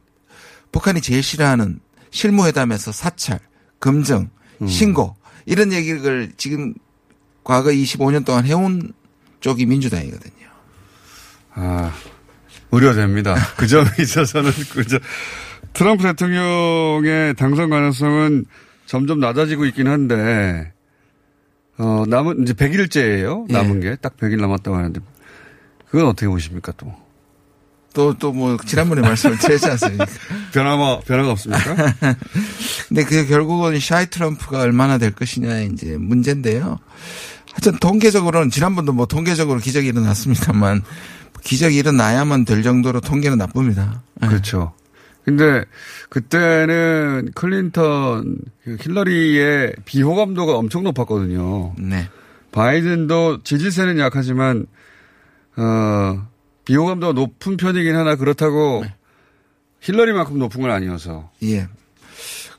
북한이 제일 싫어하는 실무회담에서 사찰, 금정, 음. 신고 이런 얘기를 지금 과거 25년 동안 해온 쪽이 민주당이거든요. 아, 우려됩니다. 그 점에 있어서는 그저 트럼프 대통령의 당선 가능성은 점점 낮아지고 있긴 한데 어, 남은 이제 100일째예요. 예. 남은 게딱 100일 남았다고 하는데 그건 어떻게 보십니까 또? 또, 또 뭐, 지난번에 말씀을 드렸지 않습니까? 변화가, 변화가 없습니까? 근데 그 결국은 샤이 트럼프가 얼마나 될 것이냐 이제 문제인데요. 하여튼 통계적으로는 지난번도 뭐 통계적으로 기적이 일어났습니다만 기적이 일어나야만 될 정도로 통계는 나쁩니다. 그렇죠. 근데 그때는 클린턴, 그 힐러리의 비호감도가 엄청 높았거든요. 네. 바이든도 지지세는 약하지만 어 비호감도가 높은 편이긴 하나 그렇다고 힐러리만큼 높은 건 아니어서. 예.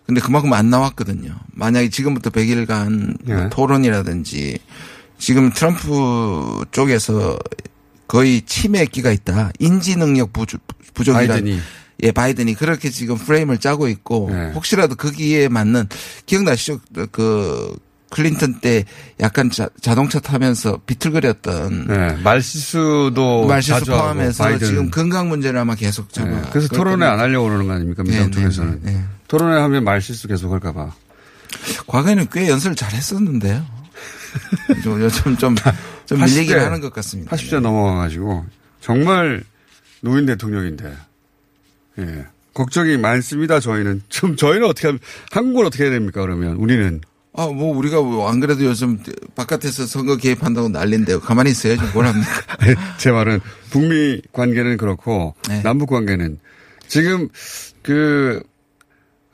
근데 그만큼 안 나왔거든요. 만약에 지금부터 100일간 예. 토론이라든지 지금 트럼프 쪽에서 거의 치매 끼가 있다. 인지 능력 부족, 부족이라. 바이든이. 예, 바이든이 그렇게 지금 프레임을 짜고 있고 네. 혹시라도 거기에 맞는 기억나시죠? 그 클린턴 때 약간 자, 자동차 타면서 비틀거렸던 네, 말실수도 말실수 포함해서. 지금 건강 문제를 아마 계속 잡아. 네, 그래서 토론회 안 하려고 그러는 거 아닙니까? 민주당 네, 네, 쪽에서는. 네, 네. 토론회 하면 말실수 계속 할까봐. 과거에는 꽤 연설을 잘 했었는데요. 좀, 요즘 좀좀 밀리긴 하는 것 같습니다. 80세 넘어가가지고 정말 노인 대통령인데 예 걱정이 많습니다. 저희는 좀 저희는 어떻게 하면 한국은 어떻게 해야 됩니까? 그러면 우리는 아, 뭐, 우리가 뭐 안 그래도 요즘 바깥에서 선거 개입한다고 난린데요. 가만히 있어야지. 뭘 합니까? 제 말은 북미 관계는 그렇고 네. 남북 관계는 지금 그,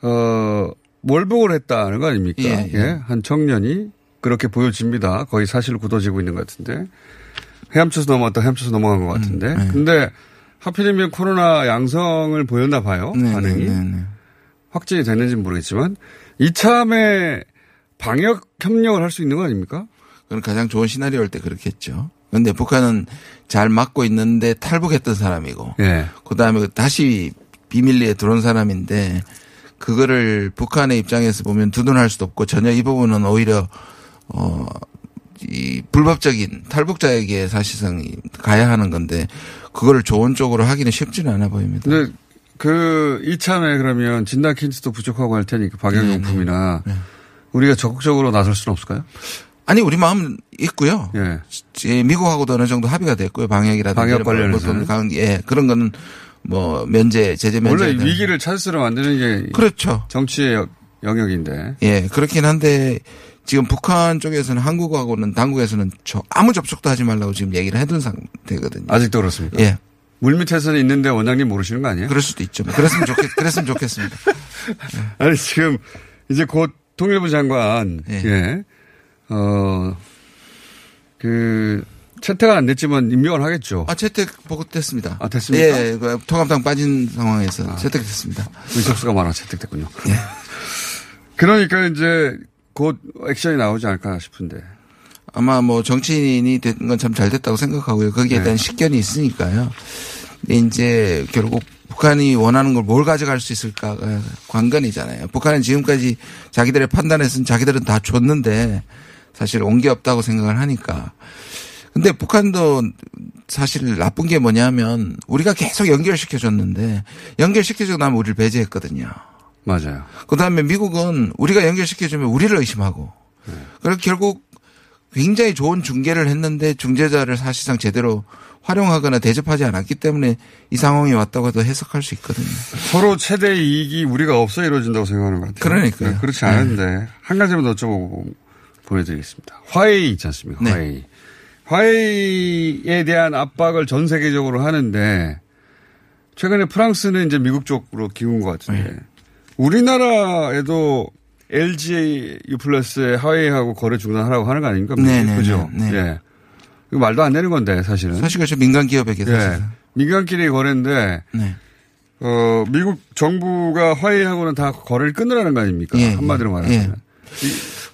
어, 몰복을 했다는 거 아닙니까? 예, 예. 한 청년이 그렇게 보여집니다. 거의 사실로 굳어지고 있는 것 같은데. 헤엄쳐서 넘어왔다 헤엄쳐서 넘어간 것 같은데. 음, 네. 근데 하필이면 코로나 양성을 보였나 봐요. 네, 반응이. 네, 네, 네. 확진이 됐는지는 모르겠지만 이참에 방역 협력을 할 수 있는 거 아닙니까? 그건 가장 좋은 시나리오일 때 그렇겠죠. 근데 북한은 잘 막고 있는데 탈북했던 사람이고, 예. 그 다음에 다시 비밀리에 들어온 사람인데, 그거를 북한의 입장에서 보면 두둔할 수도 없고 전혀 이 부분은 오히려 어, 이 불법적인 탈북자에게 사실상 가야 하는 건데 그거를 좋은 쪽으로 하기는 쉽지는 않아 보입니다. 근데 그 이참에 그러면 진단 킨트도 부족하고 할 테니까 방역용품이나 우리가 적극적으로 나설 수는 없을까요? 아니 우리 마음은 있고요. 예. 예, 미국하고도 어느 정도 합의가 됐고요. 방역이라든지 방역 강- 예, 그런 거는 뭐 면제 제재 면제 원래 위기를 찬스로 만드는 게 그렇죠. 정치의 여- 영역인데. 예, 그렇긴 한데 지금 북한 쪽에서는 한국하고는 당국에서는 저 아무 접촉도 하지 말라고 지금 얘기를 해둔 상태거든요. 아직도 그렇습니까? 예. 물 밑에서는 있는데 원장님 모르시는 거 아니에요? 그럴 수도 있죠. 그랬으면 좋겠, 그랬으면 좋겠습니다. 아니 지금 이제 곧 통일부 장관 예. 어, 그 채택은 안 됐지만 임명을 하겠죠. 아, 채택 보고됐습니다. 아, 됐습니까? 아. 예, 그 통합당 빠진 상황에서 채택됐습니다. 의석수가 많아 채택됐군요. 그러니까 이제 곧 액션이 나오지 않을까 싶은데. 아마 뭐 정치인이 된 건 참 잘 됐다고 생각하고요. 거기에 네. 대한 식견이 있으니까요. 이제 결국 북한이 원하는 걸 뭘 가져갈 수 있을까가 관건이잖아요. 북한은 지금까지 자기들의 판단에서는 자기들은 다 줬는데 사실 온 게 없다고 생각을 하니까. 근데 북한도 사실 나쁜 게 뭐냐면 우리가 계속 연결시켜 줬는데 연결시켜 주고 나면 우리를 배제했거든요. 맞아요. 그 다음에 미국은 우리가 연결시켜 주면 우리를 의심하고. 그래서 결국 굉장히 좋은 중계를 했는데 중재자를 사실상 제대로 활용하거나 대접하지 않았기 때문에 이 상황이 왔다고 해도 해석할 수 있거든요. 서로 최대 이익이 우리가 없어 이루어진다고 생각하는 것 같아요. 그러니까요. 네, 그렇지 않은데 한 가지만 더 여쭤보고 보내드리겠습니다. 화웨이 있지 않습니까? 네. 화웨이. 화웨이에 대한 압박을 전 세계적으로 하는데 최근에 프랑스는 이제 미국 쪽으로 기운 것 같은데 네. 우리나라에도 LG 유플러스의 화웨이하고 거래 중단하라고 하는 거 아닙니까? 네, 네, 그죠? 네, 네. 예. 이거 말도 안 되는 건데 사실은. 사실 그렇죠. 민간 기업에게 사실. 예. 민간끼리 거래인데 네. 어, 미국 정부가 화웨이하고는 다 거래를 끊으라는 거 아닙니까? 예, 한마디로 예. 말하면.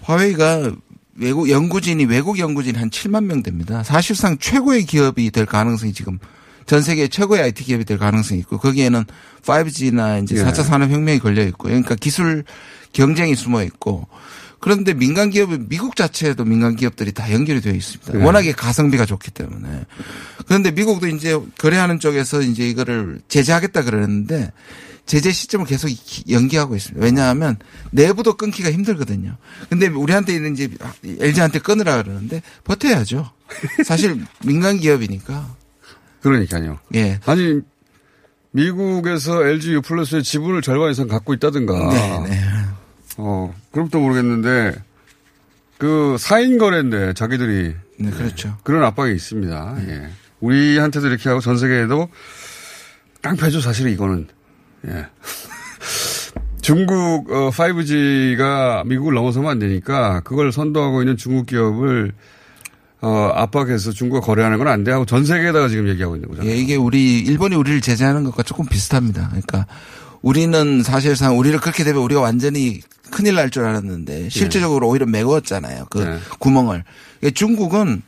화웨이가 외국 연구진이 외국 연구진 한 7만 명 됩니다. 사실상 최고의 기업이 될 가능성이 지금 전 세계 최고의 IT 기업이 될 가능성이 있고 거기에는 5G나 이제 예. 4차 산업 혁명이 걸려 있고 그러니까 기술 경쟁이 숨어 있고 그런데 민간 기업은 미국 자체에도 민간 기업들이 다 연결이 되어 있습니다. 네. 워낙에 가성비가 좋기 때문에. 그런데 미국도 이제 거래하는 쪽에서 이제 이거를 제재하겠다 그러는데 제재 시점을 계속 연기하고 있습니다. 왜냐하면 내부도 끊기가 힘들거든요. 근데 우리한테는 이제 LG한테 끊으라 그러는데 버텨야죠. 사실 민간 기업이니까. 그러니까요. 예. 아니 미국에서 LG 유플러스의 지분을 절반 이상 갖고 있다든가. 네, 네. 어, 그럼 또 모르겠는데 그 사인 거래인데 자기들이 네, 그렇죠. 그런 압박이 있습니다. 예. 우리한테도 이렇게 하고 전 세계에도 깡패죠 사실 이거는. 예. 중국 어, 5G가 미국을 넘어서면 안 되니까 그걸 선도하고 있는 중국 기업을 어, 압박해서 중국과 거래하는 건 안 돼 하고 전 세계에다가 지금 얘기하고 있는 거잖아요. 예, 이게 우리 일본이 우리를 제재하는 것과 조금 비슷합니다. 그러니까 우리는 사실상 우리를 그렇게 되면 우리가 완전히 큰일 날 줄 알았는데 실제적으로 오히려 메웠잖아요. 그 네. 구멍을. 그러니까 중국은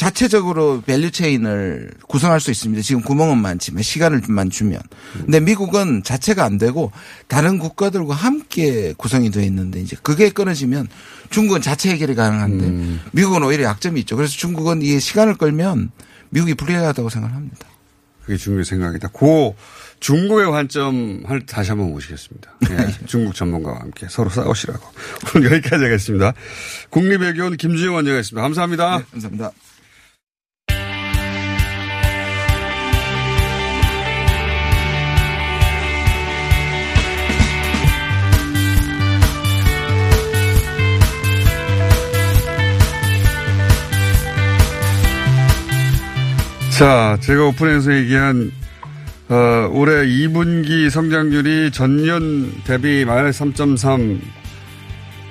자체적으로 value chain을 구성할 수 있습니다. 지금 구멍은 많지만 시간을만 주면. 근데 미국은 자체가 안 되고 다른 국가들과 함께 구성이 되어 있는데 이제 그게 끊어지면 중국은 자체 해결이 가능한데 미국은 오히려 약점이 있죠. 그래서 중국은 이 시간을 끌면 미국이 불리하다고 생각합니다. 그게 중국의 생각이다. 고 중국의 관점 을 다시 한번 모시겠습니다. 예, 중국 전문가와 함께 서로 싸우시라고. 오늘 여기까지 하겠습니다. 국립외교원 김주영 원장이었습니다. 감사합니다. 감사합니다. 자, 제가 오픈에서 얘기한 어, 올해 2분기 성장률이 전년 대비 마이너스 3.3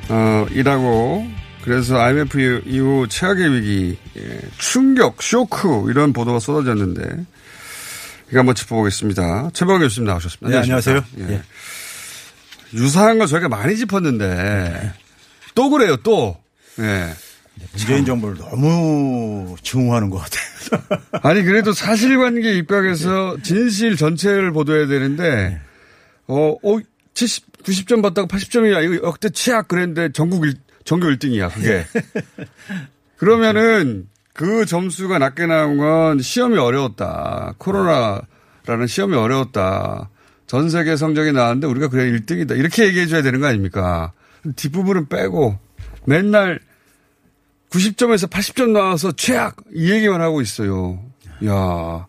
어, 이라고 그래서 IMF 이후 최악의 위기, 예, 충격, 쇼크 이런 보도가 쏟아졌는데 이거 한번 짚어보겠습니다. 최박 교수님 나오셨습니다. 네, 안녕하세요. 예. 유사한 거 저희가 많이 짚었는데 또 그래요, 또. 예. 문재인 정부를 너무 증오하는 것 같아요. 아니 그래도 사실관계 입각해서 진실 전체를 보도해야 되는데 어, 어 70, 90점 받다가 80점이야. 이거 역대 최악 그랬는데 전국 일, 전교 1등이야. 그게. 그러면은 그 점수가 낮게 나온 건 시험이 어려웠다. 코로나라는 시험이 어려웠다. 전 세계 성적이 나왔는데 우리가 그래 1등이다. 이렇게 얘기해 줘야 되는 거 아닙니까? 뒷부분은 빼고 맨날 90점에서 80점 나와서 최악 이 얘기만 하고 있어요. 야,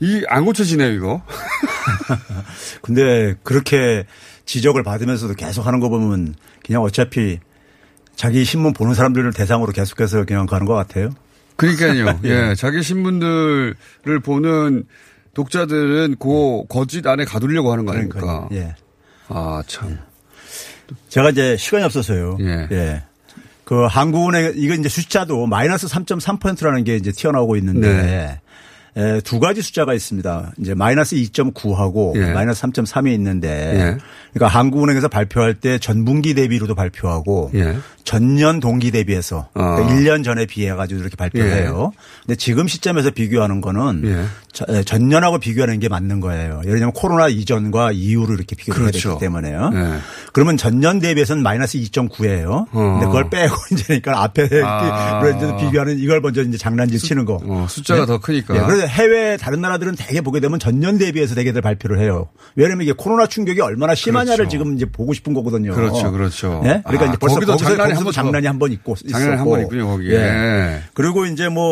이 안 고쳐지네요 이거. 근데 그렇게 지적을 받으면서도 계속 하는 거 보면 그냥 어차피 자기 신문 보는 사람들을 대상으로 계속해서 그냥 가는 것 같아요. 그러니까요. 예, 자기 신문들을 보는 독자들은 그 거짓 안에 가두려고 하는 거 아닙니까? 예. 아 참. 제가 이제 시간이 없어서요. 예. 예. 그 한국은행 이거 이제 숫자도 마이너스 3.3%라는 게 이제 튀어나오고 있는데 네. 에, 두 가지 숫자가 있습니다. 이제 마이너스 2.9하고 예. 마이너스 3.3이 있는데 예. 그러니까 한국은행에서 발표할 때 전분기 대비로도 발표하고 예. 전년 동기 대비해서 아. 그러니까 1년 전에 비해 가지고 이렇게 발표를 예. 해요. 근데 지금 시점에서 비교하는 거는 예. 전년하고 비교하는 게 맞는 거예요. 예를 들면 코로나 이전과 이후로 이렇게 해야 그렇죠. 되기 때문에요. 예. 그러면 전년 대비해서는 마이너스 2.9예요. 근데 그걸 빼고 이제 그러니까 앞에 아. 이제 비교하는 이걸 먼저 이제 장난질 치는 거. 어, 숫자가 더 크니까. 예, 해외 다른 나라들은 대개 보게 되면 전년 대비해서 대개들 발표를 해요. 왜냐면 이게 코로나 충격이 얼마나 심하냐를 그렇죠. 지금 이제 보고 싶은 거거든요. 그렇죠, 그렇죠. 예? 그러니까 아, 이제 벌써 거기서 장난이 거기서도 한번 장난이 더- 한번 있고 장난이 한 번 있군요, 거기에. 예. 그리고 이제 뭐,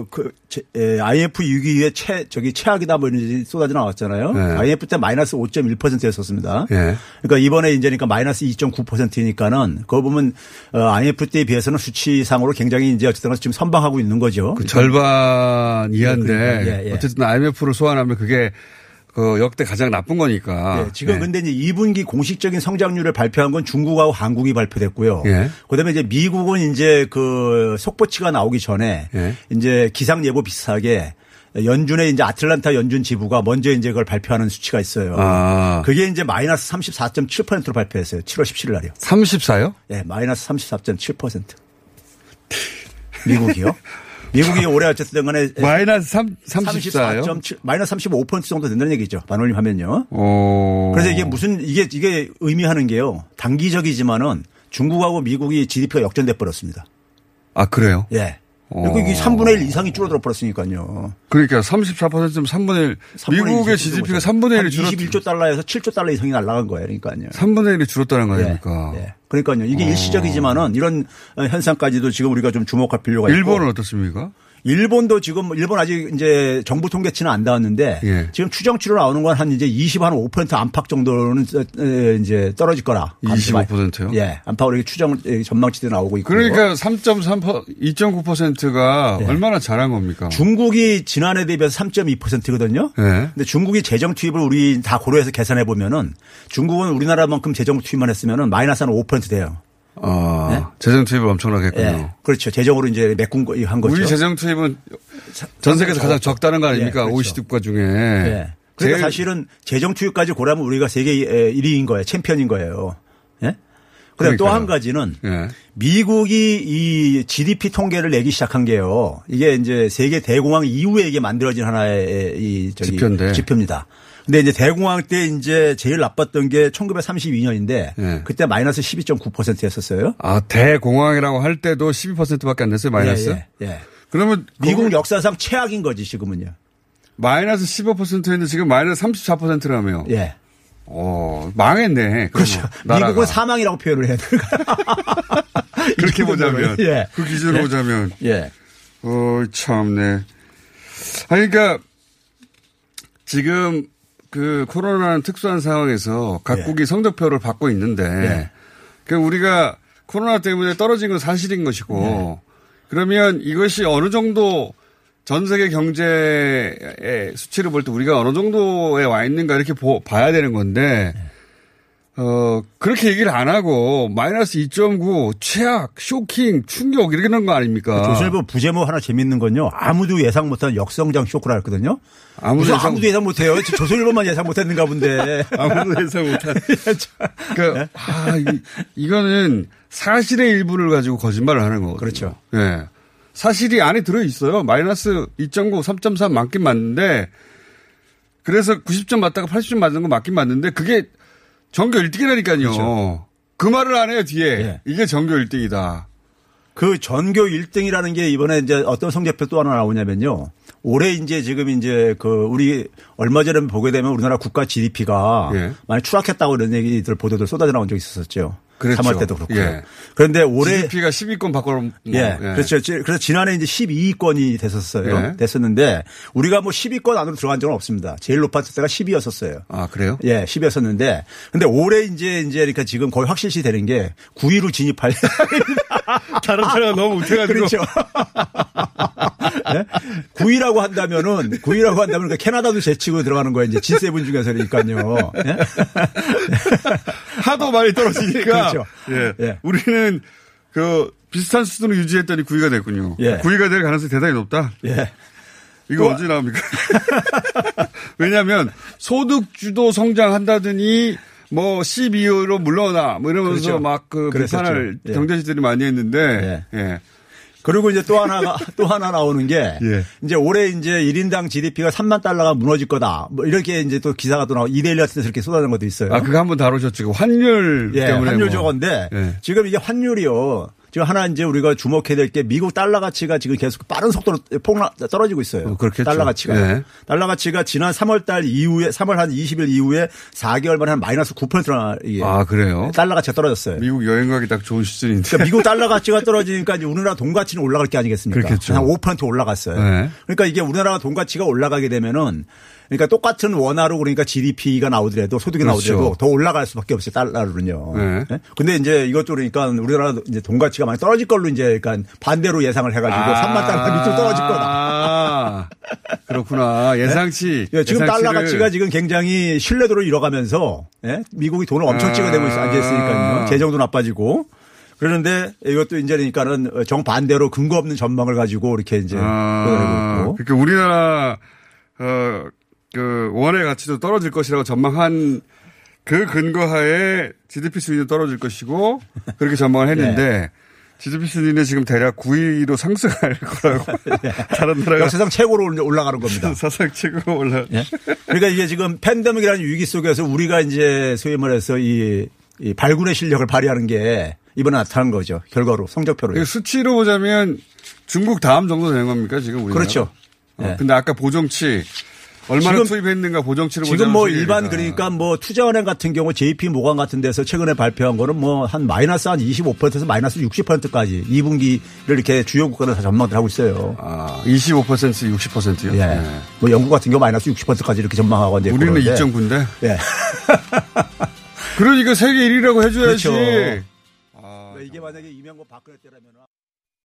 어, 그, 제- 에, IMF 위기에 최, 저기 최악이다 뭐 이런 쏟아져 나왔잖아요. 네. IMF 때 마이너스 5.1%였었습니다. 예. 그러니까 이번에 이제니까 마이너스 2.9%니까는 그거 보면 어, IMF 때에 비해서는 수치상으로 굉장히 이제 어쨌든 지금 선방하고 있는 거죠. 그 절반 이하 그러니까, 예, 예. 어쨌든 IMF를 소환하면 그게 그 역대 가장 나쁜 거니까. 예, 지금 예. 근데 이제 2분기 공식적인 성장률을 발표한 건 중국하고 한국이 발표됐고요. 예. 그다음에 이제 미국은 이제 그 속보치가 나오기 전에 예. 이제 기상 예보 비슷하게 연준의 이제 아틀란타 연준 지부가 먼저 이제 그걸 발표하는 수치가 있어요. 아. 그게 이제 마이너스 34.7%로 발표했어요. 7월 17일 날이요. 34요? 예, 마이너스 34.7%. 미국이요? 미국이 올해 어쨌든 간에 마이너스 3, 34요? 34.7 마이너스 35% 정도 된다는 얘기죠. 반올림 하면요. 어. 그래서 이게 무슨 이게 이게 의미하는 게요. 단기적이지만은 중국하고 미국이 GDP가 역전돼 버렸습니다. 아, 그래요? 예. 그리고 어. 이게 3분의 1 이상이 줄어들어 버렸으니까요. 그러니까 34%면 3분의 1. 3분의 미국의 1 GDP가 3분의 1이 줄었, 21조 달러에서 7조 달러 이상이 날라간 거예요. 그러니까요. 3분의 1이 줄었다는 거 아닙니까? 예. 그러니까요. 이게 어. 일시적이지만은 이런 어, 현상까지도 지금 우리가 좀 주목할 필요가 있고. 일본은 어떻습니까? 일본도 지금 일본 아직 이제 정부 통계치는 안 나왔는데 예. 지금 추정치로 나오는 건 한 이제 20 한 5% 안팎 정도는 에, 이제 떨어질 거라. 25%요? 예. 안팎으로 이렇게 추정 에, 전망치도 나오고 있고. 그러니까 3.3%, 2.9%가 예. 얼마나 잘한 겁니까? 중국이 지난해 대비해서 3.2%거든요. 예. 근데 중국이 재정 투입을 우리 다 고려해서 계산해 보면은 중국은 우리나라만큼 재정 투입만 했으면은 마이너스 한 5% 돼요. 아, 재정 투입을 엄청나게 했군요. 예. 그렇죠. 재정으로 이제 메꾼 거- 한 거죠. 우리 재정 투입은 전 세계에서 가장 적다는 거 아닙니까? 예, 그렇죠. OECD 국가 중에. 예. 그러니까 사실은 재정 투입까지 고려하면 우리가 세계 1위인 거예요. 챔피언인 거예요. 예? 그다음 또 그러니까요. 한 가지는 예. 미국이 이 GDP 통계를 내기 시작한 게요. 이게 이제 세계 대공황 이후에 이게 만들어진 하나의 이 저기 지표인데. 지표입니다. 근데 이제 대공황 때 이제 제일 나빴던 게 1932년인데 예. 그때 마이너스 12.9%였었어요. 아, 대공황이라고 할 때도 12%밖에 안 됐어요, 마이너스? 예, 예, 예. 그러면 미국 역사상 최악인 거지 지금은요. 마이너스 15%인데 지금 마이너스 34%라며. 예. 어, 망했네. 그렇죠. 나라가. 미국은 사망이라고 표현을 해야 될까? 그렇게 보자면. 예. 그 기준으로 예. 보자면. 예. 어, 참네. 아니, 그러니까 지금 그 코로나라는 특수한 상황에서 각국이 성적표를 받고 있는데 예. 그 우리가 코로나 때문에 떨어진 건 사실인 것이고 네. 그러면 이것이 어느 정도 전 세계 경제의 수치를 볼 때 우리가 어느 정도에 와 있는가 이렇게 보, 봐야 되는 건데, 어, 그렇게 얘기를 안 하고, 마이너스 2.9, 최악, 쇼킹, 충격, 이렇게 하는 거 아닙니까? 조선일보 부제목 하나 재밌는 건요. 아무도 예상 못한 역성장 쇼크라 했거든요. 아무도 예상- 아무도 예상 못해요. 조선일보만 예상 못했는가 본데. 아무도 예상 못한. 그, 아, 이, 이거는 사실의 일부를 가지고 거짓말을 하는 거거든요. 그렇죠. 예. 사실이 안에 들어 있어요. 마이너스 2.9, 3.3 맞긴 맞는데, 그래서 90점 맞다가 80점 맞는 거 맞긴 맞는데, 그게 전교 1등이라니까요. 그렇죠. 그 말을 안 해요, 뒤에. 이게 전교 1등이다. 그 전교 1등이라는 게 이번에 이제 어떤 성적표 또 하나 나오냐면요. 올해 이제 지금 이제 그 우리 얼마 전에 보게 되면 우리나라 국가 GDP가 예. 많이 추락했다고 이런 얘기들 보도들 쏟아져 나온 적이 있었었죠. 그랬죠. 3월 때도 그렇고. 예. 그런데 올해 GDP가 10위권 밖으로. 뭐, 예. 그렇죠. 지- 그래서 지난해 이제 12위권이 됐었어요. 예. 됐었는데 우리가 뭐 10위권 안으로 들어간 적은 없습니다. 제일 높았을 때가 10위였었어요. 아, 그래요? 예, 10위였었는데 근데 올해 이제 이제 그러니까 지금 거의 확실시 되는 게 9위로 진입할 다른 나라가 너무 못해가지고. 그렇죠. 예? 9위라고 한다면은 9위라고 한다면 그러니까 캐나다도 제치고 들어가는 거예요. 이제 G7 중에서니까요. 예? 하도 많이 떨어지니까. 그렇죠. 예. 예. 우리는 그 비슷한 수준을 유지했더니 9위가 됐군요. 예. 9위가 될 가능성이 대단히 높다. 예. 이거 또- 언제 나옵니까? 왜냐하면 소득 주도 성장한다더니 뭐 12위로 물러나 뭐 이러면서 그렇죠. 막그 그랬었죠. 비판을 예. 경제지들이 많이 했는데 예. 그리고 이제 또 하나가 또 하나 나오는 게 예. 이제 올해 이제 1인당 GDP가 3만 달러가 무너질 거다. 뭐 이렇게 이제 또 기사가 또 나오고 이데일리 데서 이렇게 쏟아낸 것도 있어요. 아 그거 한번 다루셨죠. 그 환율 예, 때문에 환율 뭐. 저건데 예. 지금 이게 환율이요. 지금 하나 이제 우리가 주목해야 될 게 미국 달러 가치가 지금 계속 빠른 속도로 폭락 떨어지고 있어요. 어, 그렇겠죠. 달러 가치가. 예. 달러 가치가 지난 3월 달 이후에 3월 한 20일 이후에 4개월 만에 한 마이너스 9%나 이게 아 그래요? 달러 가치가 떨어졌어요. 미국 여행 가기 딱 좋은 시즌인데. 그러니까 미국 달러 가치가 떨어지니까 이제 우리나라 돈 가치는 올라갈 게 아니겠습니까? 그렇겠죠. 한 5% 올라갔어요. 네. 그러니까 이게 우리나라 돈 가치가 올라가게 되면은 그러니까 똑같은 원화로 그러니까 GDP가 나오더라도 소득이 그렇죠. 나오더라도 더 올라갈 수밖에 없어요. 달러로는요. 네. 네? 근데 이제 이것도 그러니까 우리나라 이제 돈 가치가 많이 떨어질 걸로 이제 그러니까 반대로 예상을 해가지고 3만 달러 밑으로 떨어질 거다. 아, 그렇구나. 예상치. 예, 지금 달러 예상치를- 가치가 지금 굉장히 신뢰도를 잃어가면서 예? 미국이 돈을 엄청 아. 찍어대고 있어 앉아있으니까요. 재정도 나빠지고. 그러는데 이것도 이제 그러니까는 정반대로 근거 없는 전망을 가지고 이렇게 이제 아. 그러니까 우리나라 어, 그 원의 가치도 떨어질 것이라고 전망한 그 근거하에 GDP 수준이 떨어질 것이고 그렇게 전망을 했는데 GDP 수준이 지금 대략 9위로 상승할 거라고 다른 나라가 역사상 최고로 올라- 올라가는 겁니다. 사상 최고 올라. 예? 그러니까 이게 지금 팬데믹이라는 위기 속에서 우리가 이제 소위 말해서 이, 이 발군의 실력을 발휘하는 게 이번에 나타난 거죠. 결과로 성적표로. 그 수치로 보자면 중국 다음 정도 되는 겁니까 지금 우리나라? 그렇죠. 어, 예. 근데 아까 보정치 얼마나 지금- 투입했는가 보정치를 지금 뭐. 일반 그러니까 뭐 투자은행 같은 경우 JP 모간 같은 데서 최근에 발표한 거는 뭐 한 마이너스 한 25%에서 마이너스 60%까지 2분기를 이렇게 주요 국가들 다 전망을 하고 있어요. 아, 25% 60%요? 예. 뭐 영국 같은 경우 마이너스 60%까지 이렇게 전망하고 이제 우리는 그러는데 2.9인데. 예. 그러니까 세계 1위라고 해줘야지. 그렇죠. 이게 만약에 이명박 박근혜 때라면